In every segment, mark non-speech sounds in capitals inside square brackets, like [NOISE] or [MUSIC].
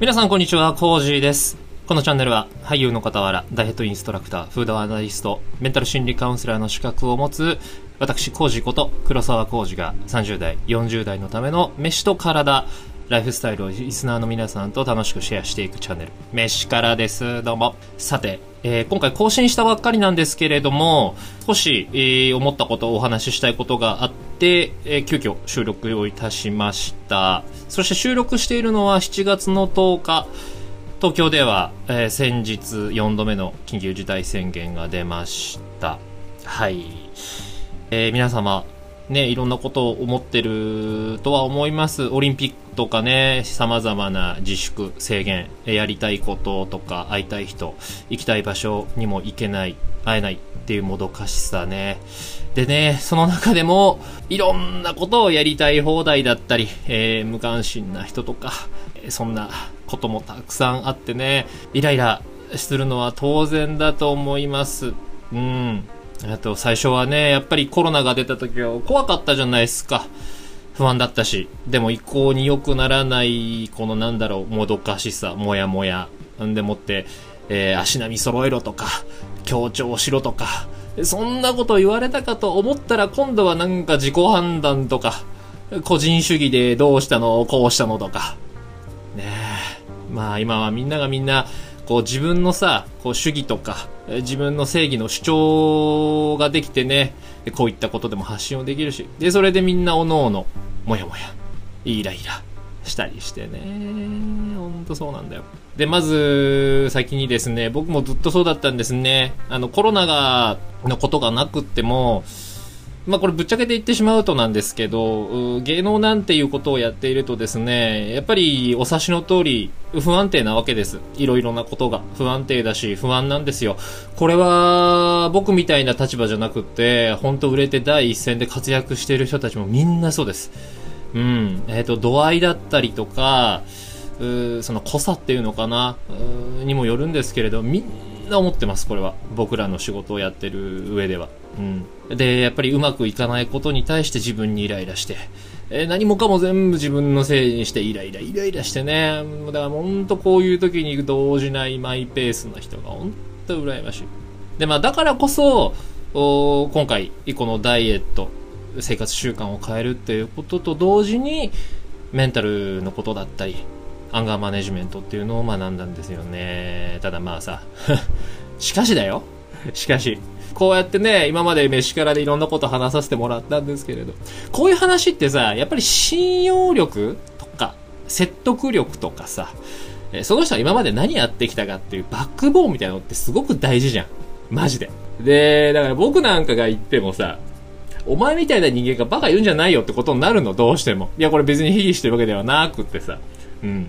皆さんこんにちは、コージーです。このチャンネルは俳優の傍ら、ダイエットインストラクター、フードアナリスト、メンタル心理カウンセラーの資格を持つ、私、コージーこと黒沢コージが30代、40代のための飯と体、ライフスタイルをリスナーの皆さんと楽しくシェアしていくチャンネル、飯からです。どうも。さて、えー今回更新したばっかりなんですけれども、少し、えー思ったことをお話ししたいことがあって、えー急遽収録をいたしました。そして収録しているのは7月の10日、東京では、えー先日4度目の緊急事態宣言が出ました。はい。えー皆様、ね、いろんなことを思ってるとは思います。オリンピックとかね、様々な自粛、制限、やりたいこととか、会いたい人、行きたい場所にも行けない、会えないっていうもどかしさね。でね、その中でも、いろんなことをやりたい放題だったり、えー無関心な人とか、そんなこともたくさんあってね、イライラするのは当然だと思います。うん。あと、最初はね、やっぱりコロナが出た時は怖かったじゃないですか。不安だったし。でも一向に良くならない、このなんだろう、もどかしさ、もやもや。んでもって、えー足並み揃えろとか、強調しろとか、そんなこと言われたかと思ったら今度はなんか自己判断とか、個人主義でどうしたの、こうしたのとか。ねえ。まあ今はみんながみんな、こう自分のさ、こう主義とか、自分の正義の主張ができてね、こういったことでも発信をできるし、で、それでみんなおのおの、もやもや、イライラしたりしてね、ほんとそうなんだよ。で、まず、先にですね、僕もずっとそうだったんですね。あの、コロナが、のことがなくっても、まあこれぶっちゃけて言ってしまうとなんですけど、芸能なんていうことをやっているとですね、やっぱりお察しの通り不安定なわけです。いろいろなことが不安定だし不安なんですよ。これは僕みたいな立場じゃなくって、本当売れて第一線で活躍している人たちもみんなそうです。うん。えっ、と、度合いだったりとか、うその濃さっていうのかな、にもよるんですけれど、みんな思ってます、これは。僕らの仕事をやってる上では。うん。で、やっぱりうまくいかないことに対して自分にイライラして、えー何もかも全部自分のせいにしてイライラ、イライラしてね。だからほんとこういう時に動じないマイペースな人がほんと羨ましい。で、まあだからこそ、今回、このダイエット、生活習慣を変えるっていうことと同時に、メンタルのことだったり、アンガーマネジメントっていうのを学んだんですよね。ただまあさ、[LAUGHS] しかしだよ。しかし、こうやってね、今まで飯からでいろんなこと話させてもらったんですけれど、こういう話ってさ、やっぱり信用力とか、説得力とかさ、えーその人は今まで何やってきたかっていうバックボーンみたいなのってすごく大事じゃん。マジで。で、だから僕なんかが言ってもさ、お前みたいな人間がバカ言うんじゃないよってことになるの、どうしても。いや、これ別に非議してるわけではなくってさ。うん。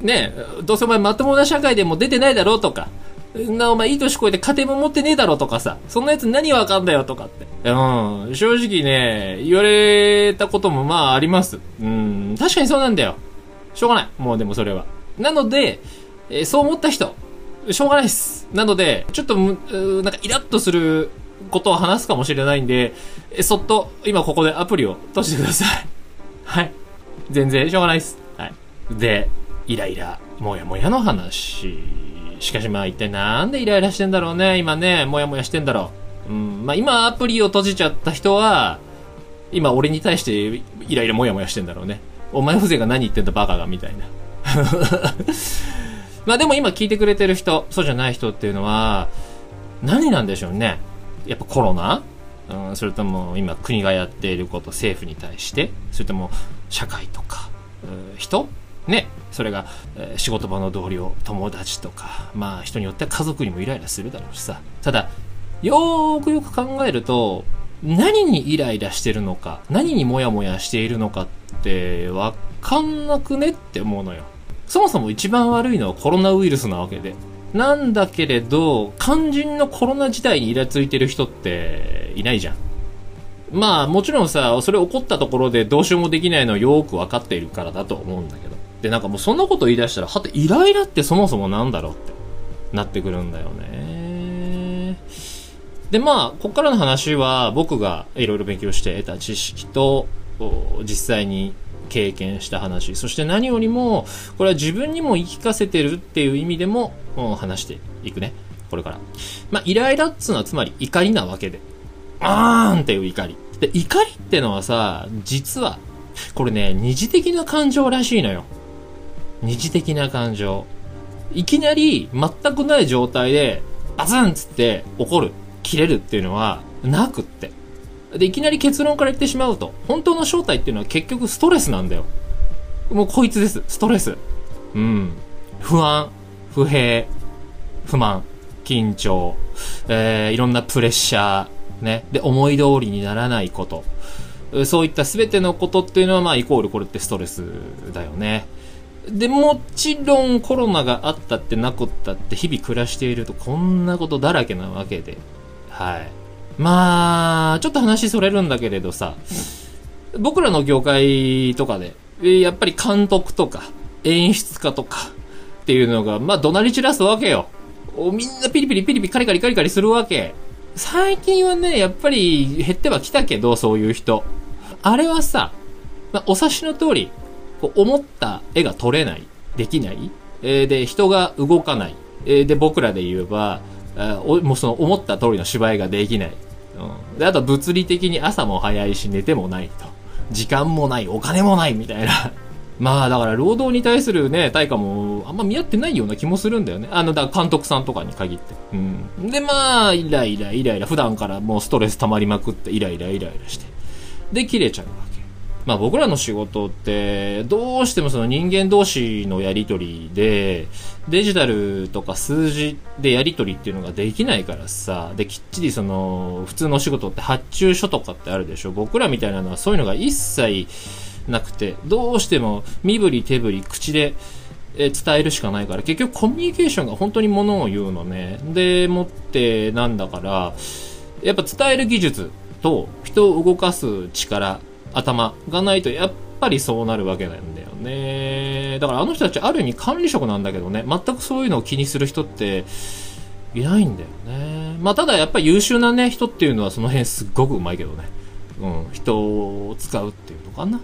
ねえ、どうせお前まともな社会でも出てないだろうとか。な、お前いい年越えて家庭も持ってねえだろうとかさ。そんなやつ何わかんだよとかって。うん。正直ね、言われたこともまああります。うん。確かにそうなんだよ。しょうがない。もうでもそれは。なので、えーそう思った人、しょうがないです。なので、ちょっと、なんかイラッとすることを話すかもしれないんで、えそっと、今ここでアプリを閉じてください。[LAUGHS] はい。全然しょうがないです。はい。で、イライラ、もやもやの話。しかしまあ一体なんでイライラしてんだろうね。今ね、もやもやしてんだろう。うん。まあ今アプリを閉じちゃった人は、今俺に対してイライラもやもやしてんだろうね。お前風情が何言ってんだバカがみたいな。[LAUGHS] まあでも今聞いてくれてる人、そうじゃない人っていうのは、何なんでしょうね。やっぱコロナ？うん、それとも今国がやっていること、政府に対して？それとも社会とか、うん人？ね？それが、えー仕事場の同僚、友達とか、まあ人によっては家族にもイライラするだろうしさ。ただ、よーくよく考えると、何にイライラしてるのか、何にモヤモヤしているのかって、わかんなくねって思うのよ。そもそも一番悪いのはコロナウイルスなわけで。なんだけれど、肝心のコロナ自体にイラついてる人っていないじゃん。まあもちろんさ、それ起こったところでどうしようもできないのはよくわかっているからだと思うんだけど。で、なんかもうそんなこと言い出したら、はて、イライラってそもそもなんだろうってなってくるんだよね。で、まあ、こっからの話は僕がいろいろ勉強して得た知識と、実際に経験した話。そして何よりも、これは自分にも言い聞かせてるっていう意味でも、話していくね。これから。まあ、イライラっつうのはつまり怒りなわけで。あーんっていう怒り。で、怒りってのはさ、実は、これね、二次的な感情らしいのよ。二次的な感情。いきなり全くない状態で、バツンっつって怒る、切れるっていうのはなくって。で、いきなり結論から言ってしまうと、本当の正体っていうのは結局ストレスなんだよ。もうこいつです。ストレス。うん。不安、不平、不満、緊張、えー、いろんなプレッシャー、ね。で、思い通りにならないこと。そういった全てのことっていうのは、まあ、イコールこれってストレスだよね。で、もちろんコロナがあったってなくったって日々暮らしているとこんなことだらけなわけで。はい。まあ、ちょっと話それるんだけれどさ、僕らの業界とかで、やっぱり監督とか演出家とかっていうのが、まあ怒鳴り散らすわけよ。みんなピリピリピリピリカリカリカリカリするわけ。最近はね、やっぱり減ってはきたけど、そういう人。あれはさ、まあ、お察しの通り、こう思った絵が撮れない、できない、えー、で、人が動かない、えー、で、僕らで言えば、あもうその思った通りの芝居ができない。で、あと物理的に朝も早いし寝てもないと。時間もない、お金もないみたいな。[LAUGHS] まあだから労働に対するね、対価もあんま見合ってないような気もするんだよね。あの、だから監督さんとかに限って。うん。で、まあ、イライラ、イライラ、普段からもうストレス溜まりまくって、イライラ、イライラして。で、切れちゃうわけ。まあ僕らの仕事って、どうしてもその人間同士のやりとりで、デジタルとか数字でやりとりっていうのができないからさ、で、きっちりその、普通の仕事って発注書とかってあるでしょ僕らみたいなのはそういうのが一切なくて、どうしても身振り手振り口で、え伝えるしかないから、結局コミュニケーションが本当にものを言うのね。で、もってなんだから、やっぱ伝える技術と人を動かす力頭がないと、やっぱりそうなるわけなんだよね。だからあの人たちある意味管理職なんだけどね、全くそういうのを気にする人っていないんだよね。まあただやっぱり優秀なね、人っていうのはその辺すっごくうまいけどね。うん、人を使うっていうのかな。うん。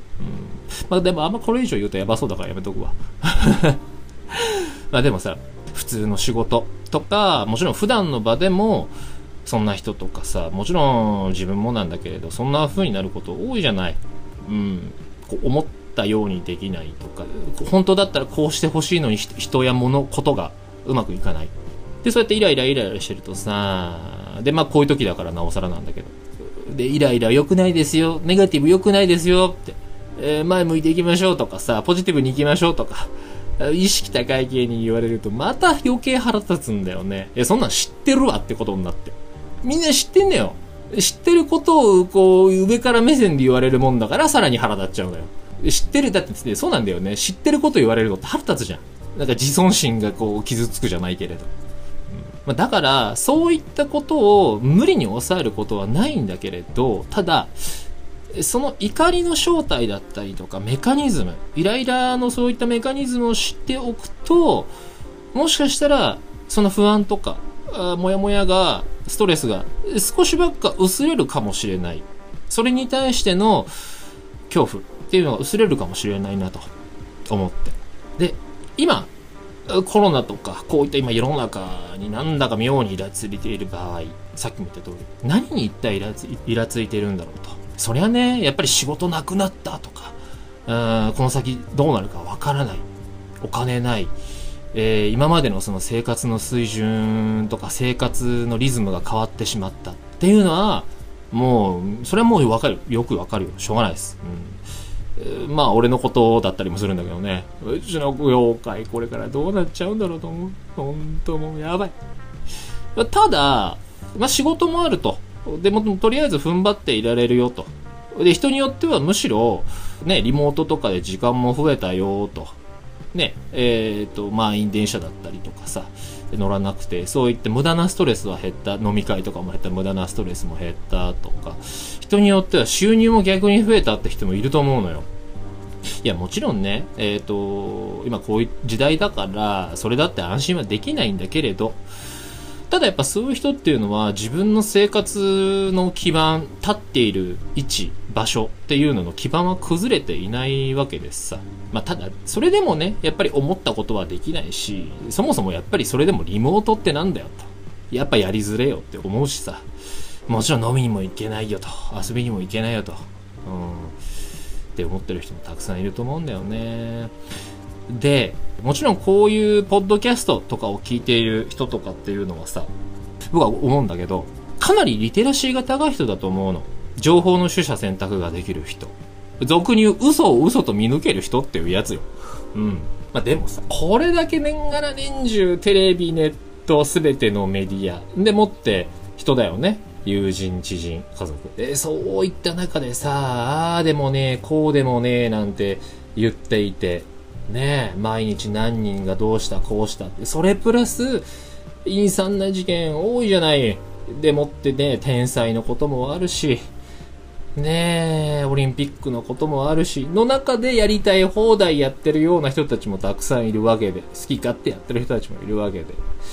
まあでもあんまこれ以上言うとやばそうだからやめとくわ。[LAUGHS] まあでもさ、普通の仕事とか、もちろん普段の場でも、そんな人とかさ、もちろん自分もなんだけれど、そんな風になること多いじゃない。うん。こう思ったようにできないとか、本当だったらこうしてほしいのに人や物、ことがうまくいかない。で、そうやってイライライライラしてるとさ、で、まあこういう時だからなおさらなんだけど。で、イライラ良くないですよ、ネガティブ良くないですよって、えー、前向いていきましょうとかさ、ポジティブに行きましょうとか、[LAUGHS] 意識高い系に言われると、また余計腹立つんだよね。え、そんなん知ってるわってことになって。みんな知ってんだよ。知ってることを、こう、上から目線で言われるもんだから、さらに腹立っちゃうのよ。知ってる、だってってそうなんだよね。知ってること言われるのって腹立つじゃん。なんか自尊心がこう、傷つくじゃないけれど。ま、だから、そういったことを無理に抑えることはないんだけれど、ただ、その怒りの正体だったりとか、メカニズム、イライラのそういったメカニズムを知っておくと、もしかしたら、その不安とか、あもやもやが、ストレスが少しばっか薄れるかもしれない。それに対しての恐怖っていうのが薄れるかもしれないなと思って。で、今、コロナとか、こういった今世の中になんだか妙にイラついている場合、さっきも言った通り、何に一体イラつイラついてるんだろうと。そりゃね、やっぱり仕事なくなったとか、うんこの先どうなるかわからない。お金ない。えー、今までのその生活の水準とか生活のリズムが変わってしまったっていうのは、もう、それはもうわかる。よくわかるよ。しょうがないです。うん。えー、まあ、俺のことだったりもするんだけどね。うちの業界これからどうなっちゃうんだろうと思う。ほんともうやばい。ただ、まあ仕事もあると。でも、とりあえず踏ん張っていられるよと。で、人によってはむしろ、ね、リモートとかで時間も増えたよと。ね、えっ、ー、と、満員電車だったりとかさ、乗らなくて、そういって無駄なストレスは減った、飲み会とかも減った、無駄なストレスも減ったとか、人によっては収入も逆に増えたって人もいると思うのよ。いや、もちろんね、えっ、ー、と、今こういう時代だから、それだって安心はできないんだけれど、ただやっぱそういう人っていうのは自分の生活の基盤、立っている位置、場所っていうのの基盤は崩れていないわけですさ。まあただ、それでもね、やっぱり思ったことはできないし、そもそもやっぱりそれでもリモートってなんだよと。やっぱやりづれよって思うしさ。もちろん飲みにも行けないよと。遊びにも行けないよと。うん。って思ってる人もたくさんいると思うんだよね。で、もちろんこういうポッドキャストとかを聞いている人とかっていうのはさ、僕は思うんだけど、かなりリテラシーが高い人だと思うの。情報の取捨選択ができる人。俗に言う嘘を嘘と見抜ける人っていうやつよ。うん。まあ、でもさ、これだけ年がら年中テレビ、ネット、すべてのメディアでもって人だよね。友人、知人、家族。で、そういった中でさ、ああでもね、こうでもねえ、なんて言っていて、ね毎日何人がどうしたこうしたって、それプラス、陰惨な事件多いじゃない。でもってね、天才のこともあるし、ねえ、オリンピックのこともあるし、の中でやりたい放題やってるような人たちもたくさんいるわけで、好き勝手やってる人たちもいるわけ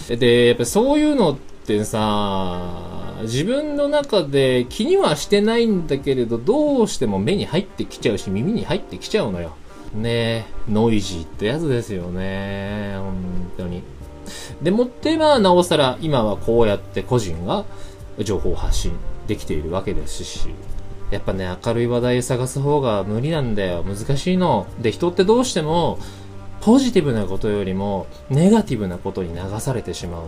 で。で、やっぱそういうのってさ、自分の中で気にはしてないんだけれど、どうしても目に入ってきちゃうし、耳に入ってきちゃうのよ。ねノイジーってやつですよね。本当に。でもってまあなおさら今はこうやって個人が情報を発信できているわけですし、やっぱね、明るい話題探す方が無理なんだよ。難しいの。で、人ってどうしても、ポジティブなことよりも、ネガティブなことに流されてしまうの。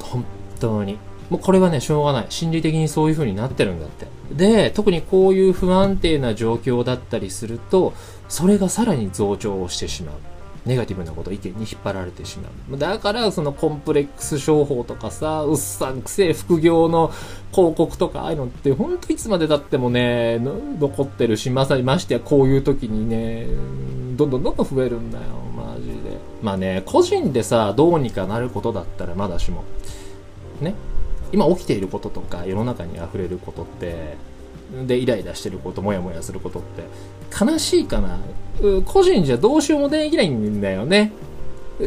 本当に。もうこれはね、しょうがない。心理的にそういう風になってるんだって。で、特にこういう不安定な状況だったりすると、それがさらに増長をしてしまう。ネガティブなこと、意見に引っ張られてしまう。だから、そのコンプレックス商法とかさ、うっさんくせえ副業の広告とか、ああいうのって、ほんといつまで経ってもね、残ってるし、まさにましてやこういう時にね、どんどんどんどん増えるんだよ、マジで。まあね、個人でさ、どうにかなることだったらまだしも。ね。今起きていることとか、世の中に溢れることって、で、イライラしてること、もやもやすることって、悲しいかな？個人じゃどうしようもできないんだよね。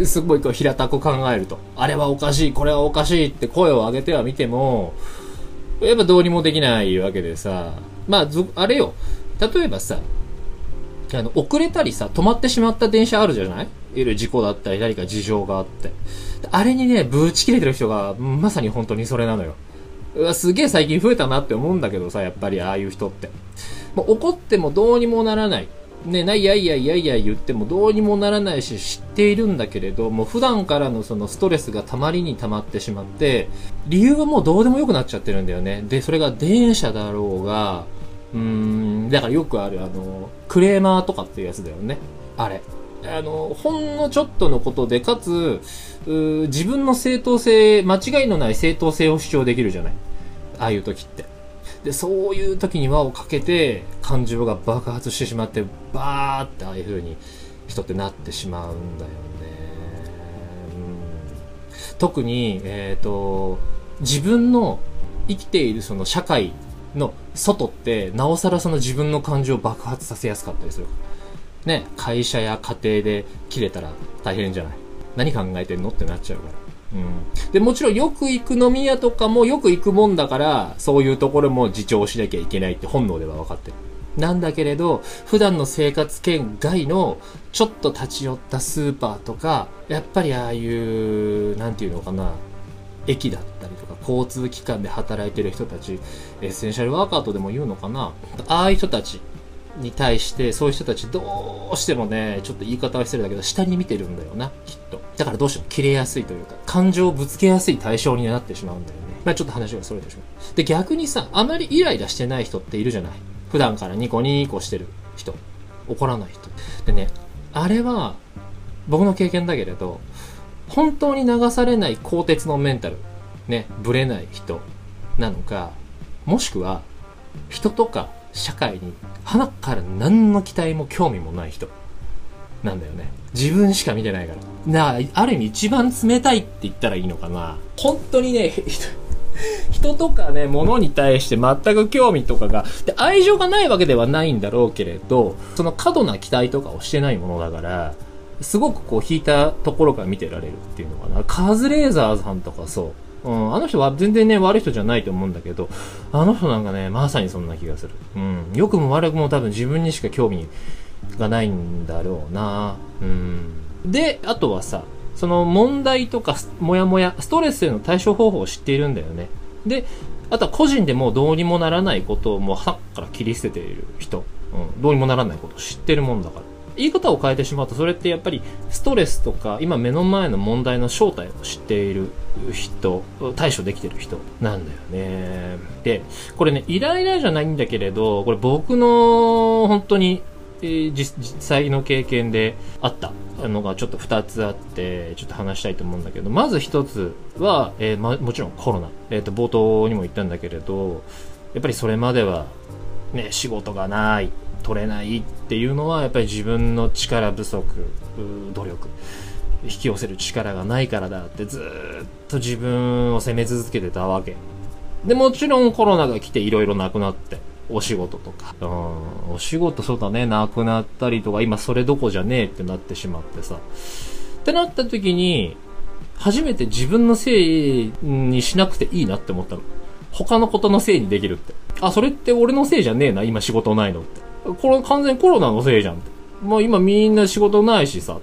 すごいこう平たく考えると。あれはおかしい、これはおかしいって声を上げてはみても、やっぱどうにもできないわけでさ。まあ、あれよ。例えばさ、あの、遅れたりさ、止まってしまった電車あるじゃない？いる事故だったり何か事情があって。あれにね、ぶち切れてる人が、まさに本当にそれなのよ。うわ、すげえ最近増えたなって思うんだけどさ、やっぱりああいう人って。もう怒ってもどうにもならない。ね、ないやいやいやいや言ってもどうにもならないし知っているんだけれど、もう普段からのそのストレスがたまりにたまってしまって、理由はもうどうでもよくなっちゃってるんだよね。で、それが電車だろうが、うーん、だからよくあるあの、クレーマーとかっていうやつだよね。あれ。あの、ほんのちょっとのことで、かつ、自分の正当性、間違いのない正当性を主張できるじゃない。ああいう時って。で、そういう時に輪をかけて、感情が爆発してしまって、バーってああいう風に人ってなってしまうんだよね。うん、特に、えっ、ー、と、自分の生きているその社会の外って、なおさらその自分の感情を爆発させやすかったりする。ね、会社や家庭で切れたら大変じゃない？何考えてんのってなっちゃうから。うん。で、もちろんよく行く飲み屋とかもよく行くもんだから、そういうところも自重しなきゃいけないって本能では分かってる。なんだけれど、普段の生活圏外のちょっと立ち寄ったスーパーとか、やっぱりああいう、なんていうのかな、駅だったりとか、交通機関で働いてる人たち、エッセンシャルワーカーとでも言うのかな、ああいう人たちに対して、そういう人たちどうしてもね、ちょっと言い方はしてるだけど、下に見てるんだよな、きっと。だからどうしても切れやすいというか、感情をぶつけやすい対象になってしまうんだよね。まあちょっと話がそれてしまう。で、逆にさ、あまりイライラしてない人っているじゃない。普段からニコニコしてる人。怒らない人。でね、あれは、僕の経験だけれど、本当に流されない鋼鉄のメンタル、ね、ぶれない人なのか、もしくは、人とか社会に鼻から何の期待も興味もない人なんだよね。自分しか見てないから。なあ、ある意味一番冷たいって言ったらいいのかな。本当にね、[LAUGHS] 人とかね、物に対して全く興味とかが、で、愛情がないわけではないんだろうけれど、その過度な期待とかをしてないものだから、すごくこう引いたところから見てられるっていうのかな。カズレーザーさんとかそう。うん、あの人は全然ね、悪い人じゃないと思うんだけど、あの人なんかね、まさにそんな気がする。うん。良くも悪くも多分自分にしか興味がないんだろうな。うん。で、あとはさ、その問題とか、もやもや、ストレスへの対処方法を知っているんだよね。で、あとは個人でもどうにもならないことをもうはっから切り捨てている人。うん。どうにもならないことを知ってるもんだから。言い方を変えてしまうと、それってやっぱりストレスとか、今目の前の問題の正体を知っている人、対処できてる人なんだよね。で、これね、イライラじゃないんだけれど、これ僕の本当に、えー実際の経験であったのがちょっと2つあって、ちょっと話したいと思うんだけど、まず1つは、えーま、もちろんコロナ。えっ、と、冒頭にも言ったんだけれど、やっぱりそれまでは、ね、仕事がない、取れないっていうのは、やっぱり自分の力不足、努力、引き寄せる力がないからだってずっと自分を責め続けてたわけ。で、もちろんコロナが来ていろいろなくなって、お仕事とか、うん、お仕事そうだね、なくなったりとか、今それどこじゃねえってなってしまってさ。ってなった時に、初めて自分のせいにしなくていいなって思ったの。他のことのせいにできるって。あ、それって俺のせいじゃねえな、今仕事ないのって。これ完全にコロナのせいじゃんって。まあ今みんな仕事ないしさ。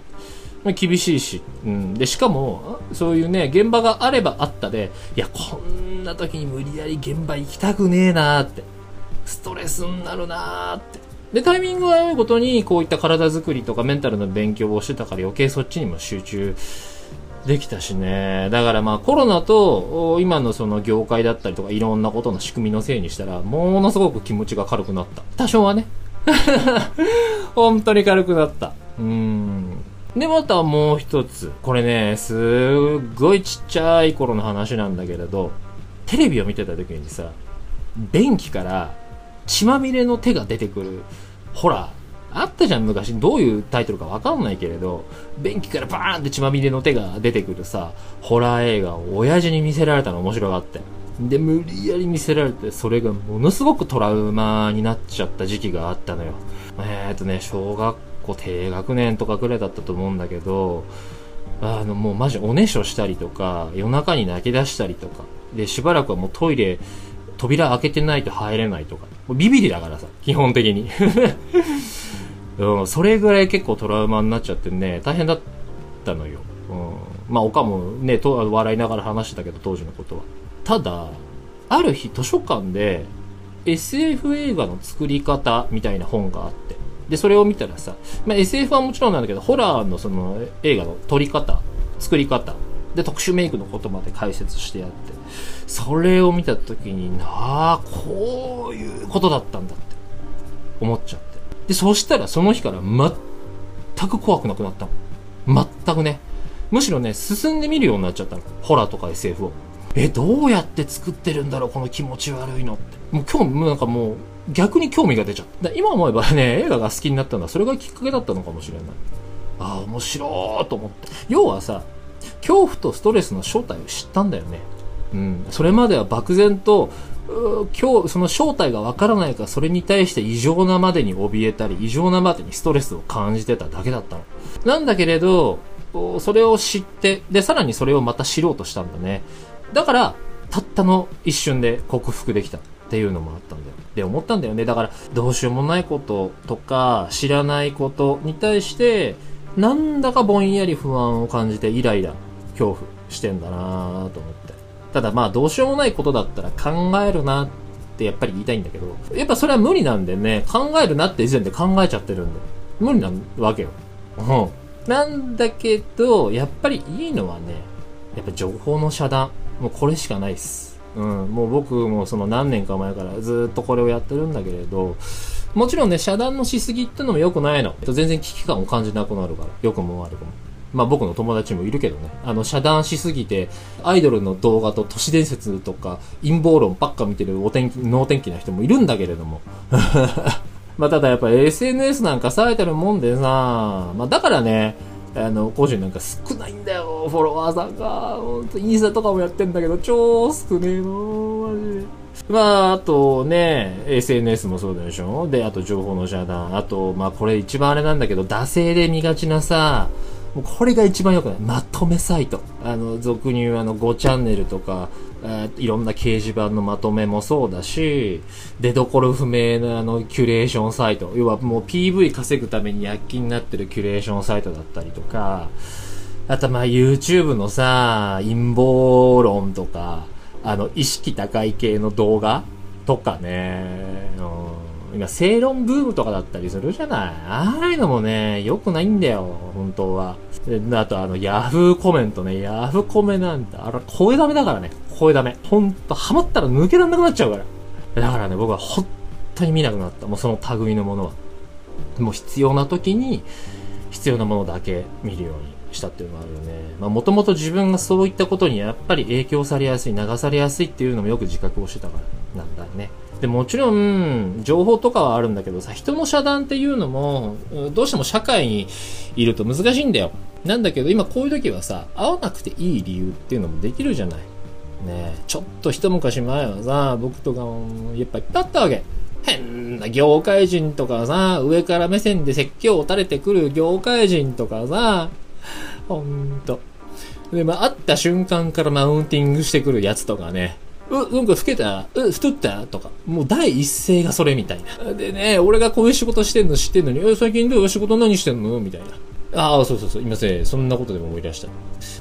厳しいし。うん。で、しかも、そういうね、現場があればあったで、いや、こんな時に無理やり現場行きたくねえなーって。ストレスになるなーって。で、タイミングが合うことに、こういった体作りとかメンタルの勉強をしてたから余計そっちにも集中できたしね。だからまあコロナと今のその業界だったりとかいろんなことの仕組みのせいにしたら、ものすごく気持ちが軽くなった。多少はね。[LAUGHS] 本当に軽くなった。うん。で、またもう一つ。これね、すっごいちっちゃい頃の話なんだけれど、テレビを見てた時にさ、便器から血まみれの手が出てくる、ほら、あったじゃん、昔。どういうタイトルかわかんないけれど、便器からバーンって血まみれの手が出てくるさ、ホラー映画を親父に見せられたの面白がって。で、無理やり見せられて、それがものすごくトラウマになっちゃった時期があったのよ。えーっとね、小学校低学年とかくらいだったと思うんだけど、あの、もうマジおねしょしたりとか、夜中に泣き出したりとか、で、しばらくはもうトイレ、扉開けてないと入れないとか、もうビビりだからさ、基本的に。[LAUGHS] うん、それぐらい結構トラウマになっちゃってね、大変だったのよ。うん、まあ、他もね、と笑いながら話してたけど、当時のことは。ただ、ある日図書館で SF 映画の作り方みたいな本があって。で、それを見たらさ、まあ、SF はもちろんなんだけど、ホラーのその映画の撮り方、作り方、で、特殊メイクのことまで解説してやって、それを見た時に、なあ、こういうことだったんだって思っちゃって。で、そしたらその日から全く怖くなくなったの。全くね。むしろね、進んでみるようになっちゃったの。ホラーとか SF を。え、どうやって作ってるんだろうこの気持ち悪いのって。もう興味、もうなんかもう、逆に興味が出ちゃった。今思えばね、[LAUGHS] 映画が好きになったのはそれがきっかけだったのかもしれない。ああ、面白いと思って。要はさ、恐怖とストレスの正体を知ったんだよね。うん。それまでは漠然と、今日、その正体がわからないから、それに対して異常なまでに怯えたり、異常なまでにストレスを感じてただけだったの。なんだけれど、それを知って、で、さらにそれをまた知ろうとしたんだね。だから、たったの一瞬で克服できたっていうのもあったんだよ。で、思ったんだよね。だから、どうしようもないこととか、知らないことに対して、なんだかぼんやり不安を感じてイライラ、恐怖してんだなぁと思って。ただまあどうしようもないことだったら考えるなってやっぱり言いたいんだけど、やっぱそれは無理なんでね、考えるなって以前で考えちゃってるんで、無理なわけよ。うん。なんだけど、やっぱりいいのはね、やっぱ情報の遮断。もうこれしかないっす。うん。もう僕もその何年か前からずっとこれをやってるんだけれど、もちろんね、遮断のしすぎってのも良くないの。全然危機感を感じなくなるから。良くも悪くも。まあ僕の友達もいるけどね。あの、遮断しすぎて、アイドルの動画と都市伝説とか陰謀論ばっか見てるお天気、能天気な人もいるんだけれども。[LAUGHS] まあただやっぱ SNS なんかされてるもんでさ、まあだからね、あの、個人なんか少ないんだよ、フォロワーさんが。ほんと、インスタとかもやってんだけど、超少ねえの、マジで。まあ、あとね、SNS もそうでしょで、あと情報の遮断。あと、まあこれ一番あれなんだけど、惰性で見がちなさ、もうこれが一番良くない。まとめサイト。あの、俗に言うあの5チャンネルとか、えいろんな掲示板のまとめもそうだし、出所不明なあの、キュレーションサイト。要はもう PV 稼ぐために躍起になってるキュレーションサイトだったりとか、あとまあ YouTube のさ、陰謀論とか、あの、意識高い系の動画とかね、うん、今、正論ブームとかだったりするじゃない？ああいうのもね、良くないんだよ、本当は。あと、あの、ヤフーコメントね、ヤフコメなんて、あれ、声ダメだからね、声ダメ。ほんと、ハマったら抜けらんなくなっちゃうから。だからね、僕は本当に見なくなった。もうその類のものは。もう必要な時に、必要なものだけ見るようにしたっていうのがあるよね。まあもともと自分がそういったことにやっぱり影響されやすい、流されやすいっていうのもよく自覚をしてたからなんだね。で、もちろん、情報とかはあるんだけどさ、人の遮断っていうのも、どうしても社会にいると難しいんだよ。なんだけど、今こういう時はさ、会わなくていい理由っていうのもできるじゃない。ねちょっと一昔前はさ、僕とかもやっぱいっぱいあったわけ。変な業界人とかさ、上から目線で説教を垂れてくる業界人とかさ、ほんと。で、まあ、会った瞬間からマウンティングしてくるやつとかね。う、なんか老けたう、太ったとか。もう第一声がそれみたいな。でね、俺がこういう仕事してんの知ってんのに、え、最近どういう仕事何してんのみたいな。ああ、そうそうそう、今せん、そんなことでも思い出した。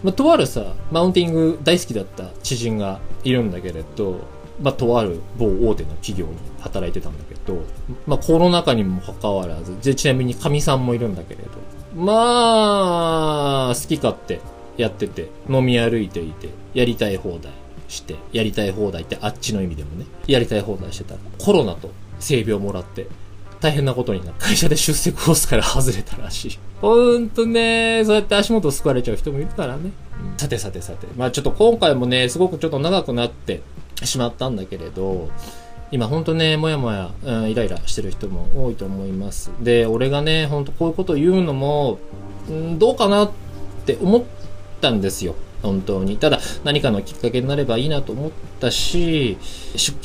まあ、とあるさ、マウンティング大好きだった知人がいるんだけれど、まあ、とある某大手の企業に働いてたんだけど、まあ、コロナ禍にもかかわらず、で、ちなみに神さんもいるんだけれど、まあ、好き勝手やってて、飲み歩いていて、やりたい放題して、やりたい放題ってあっちの意味でもね、やりたい放題してたら、コロナと性病もらって、大変なことになる。会社で出世コースから外れたらしい。ほんとね、そうやって足元救われちゃう人もいるからね。うん、さてさてさて。まあちょっと今回もね、すごくちょっと長くなってしまったんだけれど、今ほんとね、もやもや、うん、イライラしてる人も多いと思います。で、俺がね、ほんとこういうこと言うのも、うん、どうかなって思ったんですよ。本当に。ただ、何かのきっかけになればいいなと思ったし、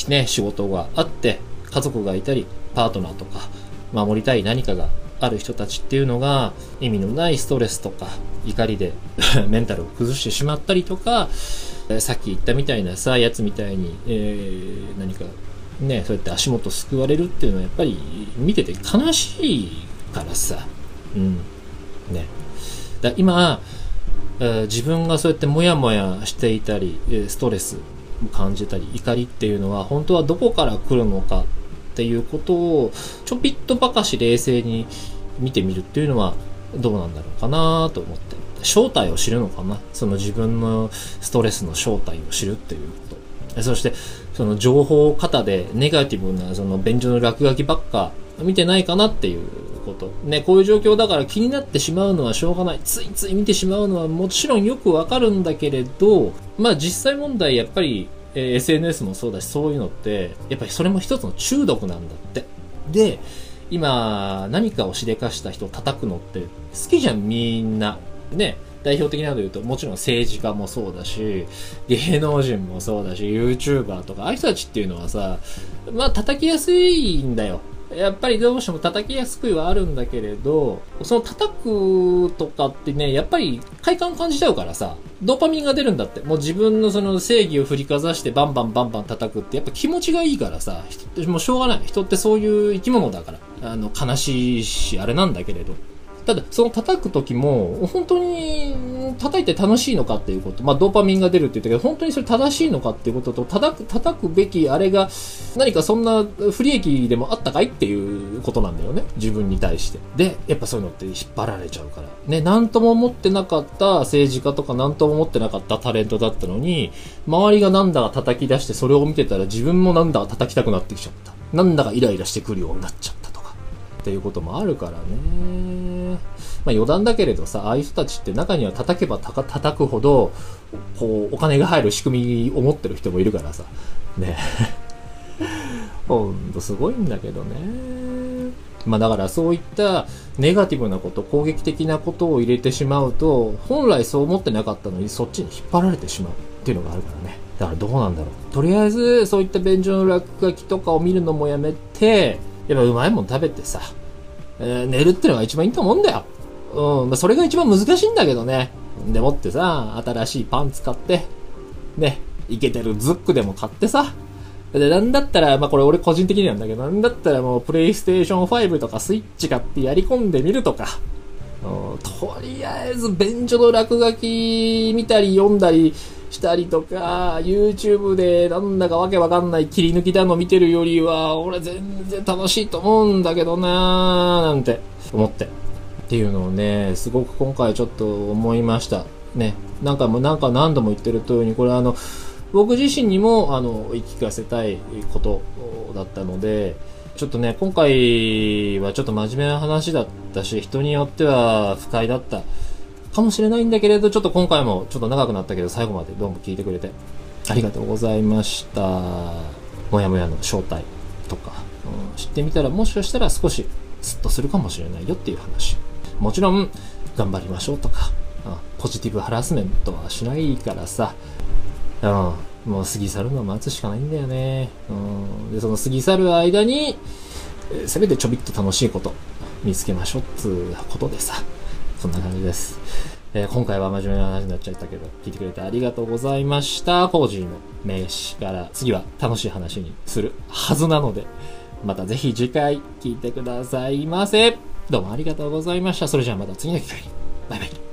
ね、仕事があって、家族がいたり、パートナーとか、守りたい何かがある人たちっていうのが、意味のないストレスとか、怒りで [LAUGHS] メンタルを崩してしまったりとか、さっき言ったみたいなさ、やつみたいに、えー、何かね、そうやって足元救われるっていうのはやっぱり見てて悲しいからさ。うん。ね。だ今、え自分がそうやってモヤモヤしていたり、ストレスを感じたり、怒りっていうのは本当はどこから来るのかっていうことをちょぴっとばかし冷静に見てみるっていうのはどうなんだろうかなと思って。正体を知るのかな？その自分のストレスの正体を知るっていうこと。そして、その情報型でネガティブなその便所の落書きばっか見てないかなっていうこと。ね、こういう状況だから気になってしまうのはしょうがない。ついつい見てしまうのはもちろんよくわかるんだけれど、まあ実際問題やっぱり、えー、SNS もそうだしそういうのって、やっぱりそれも一つの中毒なんだって。で、今何かをしでかした人を叩くのって好きじゃんみんな。ね。代表的なので言うと、もちろん政治家もそうだし、芸能人もそうだし、YouTuber とか、ああいう人たちっていうのはさ、まあ叩きやすいんだよ。やっぱりどうしても叩きやすくはあるんだけれど、その叩くとかってね、やっぱり快感感じちゃうからさ、ドーパミンが出るんだって。もう自分のその正義を振りかざしてバンバンバンバン叩くってやっぱ気持ちがいいからさ、もうしょうがない。人ってそういう生き物だから。あの、悲しいし、あれなんだけれど。ただ、その叩く時も、本当に叩いて楽しいのかっていうこと、まあ、ドーパミンが出るって言ったけど、本当にそれ正しいのかっていうことと、叩く、叩くべきあれが、何かそんな不利益でもあったかいっていうことなんだよね。自分に対して。で、やっぱそういうのって引っ張られちゃうから。ね、なんとも思ってなかった政治家とかなんとも思ってなかったタレントだったのに、周りがなんだか叩き出してそれを見てたら自分もなんだか叩きたくなってきちゃった。なんだかイライラしてくるようになっちゃった。っていうこともあるからね。まあ余談だけれどさ、ああいう人たちって中には叩けばた叩くほど、こう、お金が入る仕組みを持ってる人もいるからさ。ね。[LAUGHS] ほんとすごいんだけどね。まあだからそういったネガティブなこと、攻撃的なことを入れてしまうと、本来そう思ってなかったのにそっちに引っ張られてしまうっていうのがあるからね。だからどうなんだろう。とりあえずそういった便所の落書きとかを見るのもやめて、やっぱうまいもん食べてさ、えー、寝るってのが一番いいと思うんだよ。うん、まあ、それが一番難しいんだけどね。でもってさ、新しいパンツ買って、ね、いけてるズックでも買ってさ、で、なんだったら、まあ、これ俺個人的になんだけど、なんだったらもう、プレイステーション5とかスイッチ買ってやり込んでみるとか、とりあえず、便所の落書き見たり読んだりしたりとか、YouTube でなんだかわけわかんない切り抜きだの見てるよりは、俺全然楽しいと思うんだけどなーなんて思って。っていうのをね、すごく今回ちょっと思いました。ね。なんかもうなんか何度も言ってる通りに、これあの、僕自身にも、あの、言い聞かせたいことだったので、ちょっとね、今回はちょっと真面目な話だったし、人によっては不快だったかもしれないんだけれど、ちょっと今回もちょっと長くなったけど、最後までどうも聞いてくれてありがとうございました。もやもやの正体とか、うん、知ってみたらもしかしたら少しスッとするかもしれないよっていう話。もちろん、頑張りましょうとか、うん、ポジティブハラスメントはしないからさ、うん、もう過ぎ去るのを待つしかないんだよね。うん、で、その過ぎ去る間に、せめてちょびっと楽しいこと見つけましょうっつうことでさ、そんな感じです。えー、今回は真面目な話になっちゃったけど、聞いてくれてありがとうございました。コージーの名詞から次は楽しい話にするはずなので、またぜひ次回聞いてくださいませ。どうもありがとうございました。それじゃあまた次の機会に。バイバイ。